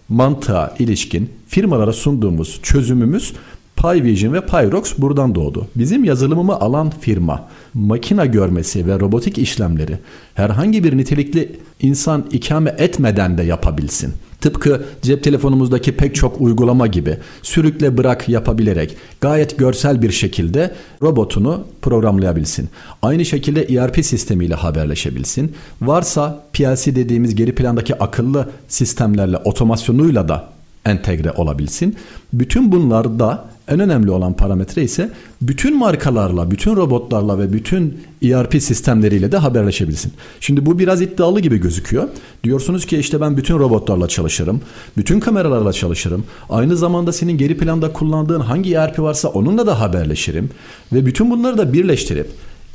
mantığa ilişkin firmalara sunduğumuz çözümümüz PyVision ve Pyrox buradan doğdu. Bizim yazılımımı alan firma makina görmesi ve robotik işlemleri herhangi bir nitelikli insan ikame etmeden de yapabilsin. Tıpkı cep telefonumuzdaki pek çok uygulama gibi sürükle bırak yapabilerek gayet görsel bir şekilde robotunu programlayabilsin. Aynı şekilde ERP sistemiyle haberleşebilsin. Varsa PLC dediğimiz geri plandaki akıllı sistemlerle otomasyonuyla da entegre olabilsin. Bütün bunlar da en önemli olan parametre ise bütün markalarla, bütün robotlarla ve bütün ERP sistemleriyle de haberleşebilsin. Şimdi bu biraz iddialı gibi gözüküyor. Diyorsunuz ki işte ben bütün robotlarla çalışırım, bütün kameralarla çalışırım. Aynı zamanda senin geri planda kullandığın hangi ERP varsa onunla da haberleşirim ve bütün bunları da birleştirip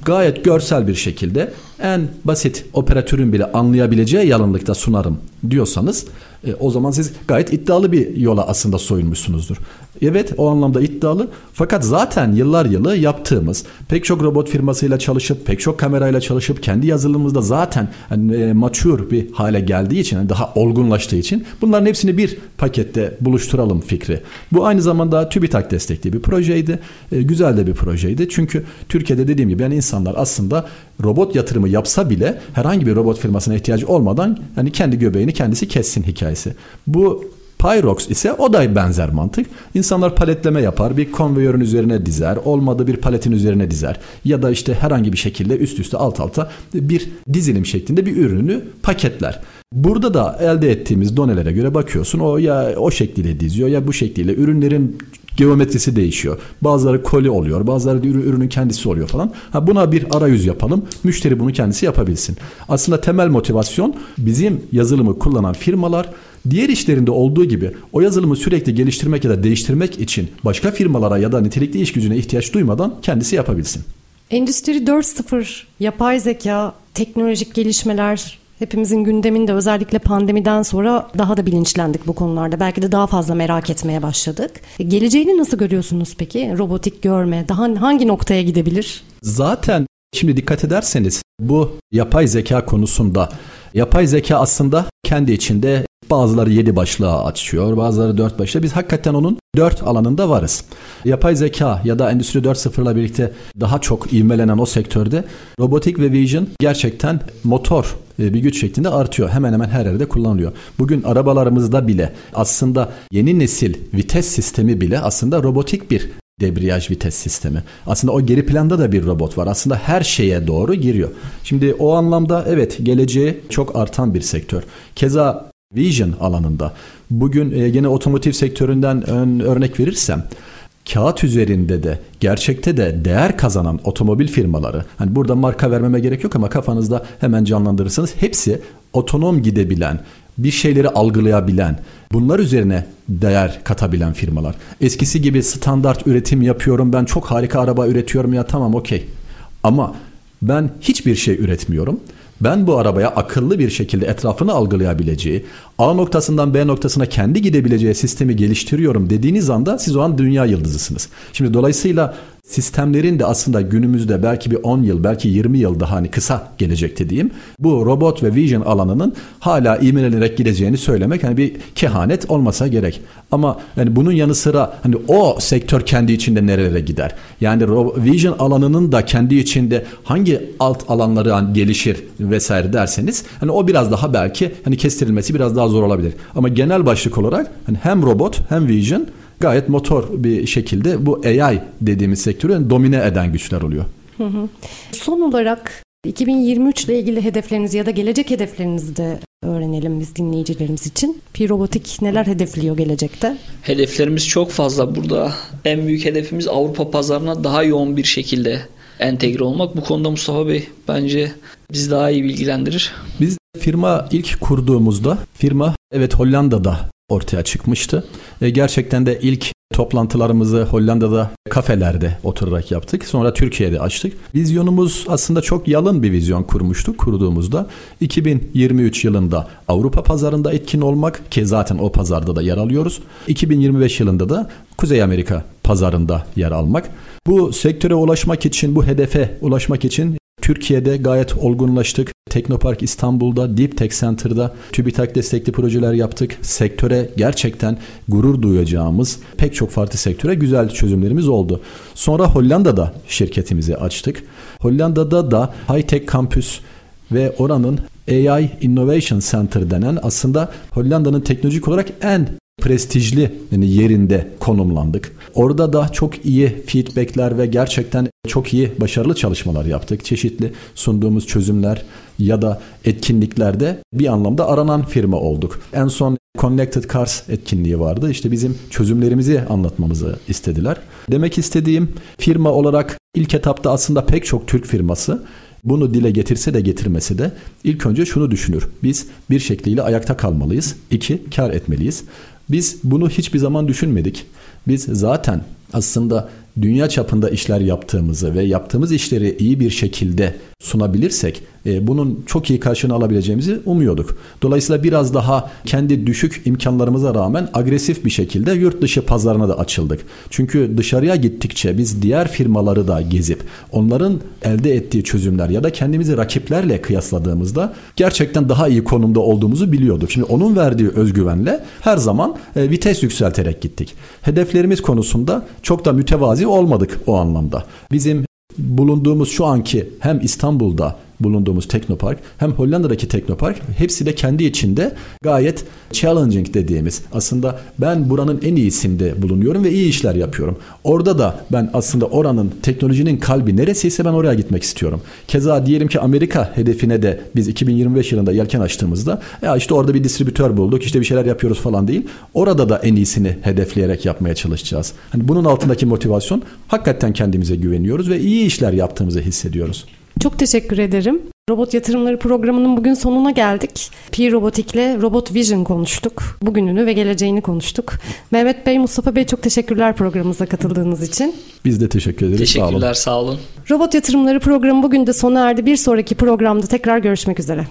gayet görsel bir şekilde en basit operatörün bile anlayabileceği yalınlıkta sunarım diyorsanız e, o zaman siz gayet iddialı bir yola aslında soyunmuşsunuzdur. Evet o anlamda iddialı fakat zaten yıllar yılı yaptığımız pek çok robot firmasıyla çalışıp pek çok kamerayla çalışıp kendi yazılımımızda zaten hani, e, mature bir hale geldiği için yani daha olgunlaştığı için bunların hepsini bir pakette buluşturalım fikri. Bu aynı zamanda TÜBİTAK destekli bir projeydi. E, güzel de bir projeydi. Çünkü Türkiye'de dediğim gibi yani insanlar aslında robot yatırımı yapsa bile herhangi bir robot firmasına ihtiyacı olmadan yani kendi göbeğini kendisi kessin hikayesi. Bu Pyrox ise o da benzer mantık. İnsanlar paletleme yapar, bir konveyörün üzerine dizer, olmadı bir paletin üzerine dizer ya da işte herhangi bir şekilde üst üste alt alta bir dizilim şeklinde bir ürünü paketler. Burada da elde ettiğimiz donelere göre bakıyorsun o ya o şekliyle diziyor ya bu şekliyle ürünlerin geometrisi değişiyor. Bazıları koli oluyor, bazıları da ürünün kendisi oluyor falan. Ha buna bir arayüz yapalım. Müşteri bunu kendisi yapabilsin. Aslında temel motivasyon bizim yazılımı kullanan firmalar diğer işlerinde olduğu gibi o yazılımı sürekli geliştirmek ya da değiştirmek için başka firmalara ya da nitelikli iş gücüne ihtiyaç duymadan kendisi yapabilsin. Endüstri 4.0, yapay zeka, teknolojik gelişmeler hepimizin gündeminde özellikle pandemiden sonra daha da bilinçlendik bu konularda. Belki de daha fazla merak etmeye başladık. Geleceğini nasıl görüyorsunuz peki? Robotik görme daha hangi noktaya gidebilir? Zaten şimdi dikkat ederseniz bu yapay zeka konusunda yapay zeka aslında kendi içinde Bazıları 7 başlığa açıyor, bazıları 4 başlığa. Biz hakikaten onun 4 alanında varız. Yapay zeka ya da Endüstri 4.0 ile birlikte daha çok ivmelenen o sektörde robotik ve vision gerçekten motor e, bir güç şeklinde artıyor. Hemen hemen her yerde kullanılıyor. Bugün arabalarımızda bile aslında yeni nesil vites sistemi bile aslında robotik bir debriyaj vites sistemi. Aslında o geri planda da bir robot var. Aslında her şeye doğru giriyor. Şimdi o anlamda evet geleceği çok artan bir sektör. Keza Vision alanında. Bugün e, gene otomotiv sektöründen örnek verirsem kağıt üzerinde de gerçekte de değer kazanan otomobil firmaları hani burada marka vermeme gerek yok ama kafanızda hemen canlandırırsanız hepsi otonom gidebilen bir şeyleri algılayabilen bunlar üzerine değer katabilen firmalar. Eskisi gibi standart üretim yapıyorum ben çok harika araba üretiyorum ya tamam okey ama ben hiçbir şey üretmiyorum ben bu arabaya akıllı bir şekilde etrafını algılayabileceği, A noktasından B noktasına kendi gidebileceği sistemi geliştiriyorum dediğiniz anda siz o an dünya yıldızısınız. Şimdi dolayısıyla sistemlerin de aslında günümüzde belki bir 10 yıl belki 20 yıl daha hani kısa gelecekte diyeyim. Bu robot ve vision alanının hala ivmelenerek gideceğini söylemek hani bir kehanet olmasa gerek. Ama hani bunun yanı sıra hani o sektör kendi içinde nerelere gider? Yani vision alanının da kendi içinde hangi alt alanları hani gelişir vesaire derseniz hani o biraz daha belki hani kestirilmesi biraz daha zor olabilir. Ama genel başlık olarak hani hem robot hem vision gayet motor bir şekilde bu AI dediğimiz sektörü domine eden güçler oluyor. Hı hı. Son olarak 2023 ile ilgili hedeflerinizi ya da gelecek hedeflerinizi de öğrenelim biz dinleyicilerimiz için. Pi Robotik neler hedefliyor gelecekte? Hedeflerimiz çok fazla burada. En büyük hedefimiz Avrupa pazarına daha yoğun bir şekilde entegre olmak. Bu konuda Mustafa Bey bence biz daha iyi bilgilendirir. Biz firma ilk kurduğumuzda firma evet Hollanda'da ortaya çıkmıştı. E, gerçekten de ilk toplantılarımızı Hollanda'da kafelerde oturarak yaptık. Sonra Türkiye'de açtık. Vizyonumuz aslında çok yalın bir vizyon kurmuştuk kurduğumuzda. 2023 yılında Avrupa pazarında etkin olmak ki zaten o pazarda da yer alıyoruz. 2025 yılında da Kuzey Amerika pazarında yer almak. Bu sektöre ulaşmak için, bu hedefe ulaşmak için Türkiye'de gayet olgunlaştık. Teknopark İstanbul'da, Deep Tech Center'da TÜBİTAK destekli projeler yaptık. Sektöre gerçekten gurur duyacağımız pek çok farklı sektöre güzel çözümlerimiz oldu. Sonra Hollanda'da şirketimizi açtık. Hollanda'da da High Tech Campus ve oranın AI Innovation Center denen aslında Hollanda'nın teknolojik olarak en prestijli yani yerinde konumlandık. Orada da çok iyi feedbackler ve gerçekten çok iyi başarılı çalışmalar yaptık. Çeşitli sunduğumuz çözümler ya da etkinliklerde bir anlamda aranan firma olduk. En son Connected Cars etkinliği vardı. İşte bizim çözümlerimizi anlatmamızı istediler. Demek istediğim firma olarak ilk etapta aslında pek çok Türk firması bunu dile getirse de getirmese de ilk önce şunu düşünür. Biz bir şekliyle ayakta kalmalıyız. İki, kar etmeliyiz. Biz bunu hiçbir zaman düşünmedik. Biz zaten aslında dünya çapında işler yaptığımızı ve yaptığımız işleri iyi bir şekilde sunabilirsek e, bunun çok iyi karşılığını alabileceğimizi umuyorduk. Dolayısıyla biraz daha kendi düşük imkanlarımıza rağmen agresif bir şekilde yurt dışı pazarına da açıldık. Çünkü dışarıya gittikçe biz diğer firmaları da gezip onların elde ettiği çözümler ya da kendimizi rakiplerle kıyasladığımızda gerçekten daha iyi konumda olduğumuzu biliyorduk. Şimdi onun verdiği özgüvenle her zaman e, vites yükselterek gittik. Hedeflerimiz konusunda çok da mütevazi olmadık o anlamda. Bizim bulunduğumuz şu anki hem İstanbul'da bulunduğumuz teknopark hem Hollanda'daki teknopark hepsi de kendi içinde gayet challenging dediğimiz aslında ben buranın en iyisinde bulunuyorum ve iyi işler yapıyorum. Orada da ben aslında oranın teknolojinin kalbi neresiyse ben oraya gitmek istiyorum. Keza diyelim ki Amerika hedefine de biz 2025 yılında yelken açtığımızda ya işte orada bir distribütör bulduk işte bir şeyler yapıyoruz falan değil. Orada da en iyisini hedefleyerek yapmaya çalışacağız. Hani bunun altındaki motivasyon hakikaten kendimize güveniyoruz ve iyi işler yaptığımızı hissediyoruz. Çok teşekkür ederim. Robot Yatırımları programının bugün sonuna geldik. Pi Robotik'le Robot Vision konuştuk. Bugününü ve geleceğini konuştuk. Mehmet Bey, Mustafa Bey çok teşekkürler programımıza katıldığınız için. Biz de teşekkür ederiz. Teşekkürler, sağ olun. Sağ olun. Robot Yatırımları programı bugün de sona erdi. Bir sonraki programda tekrar görüşmek üzere.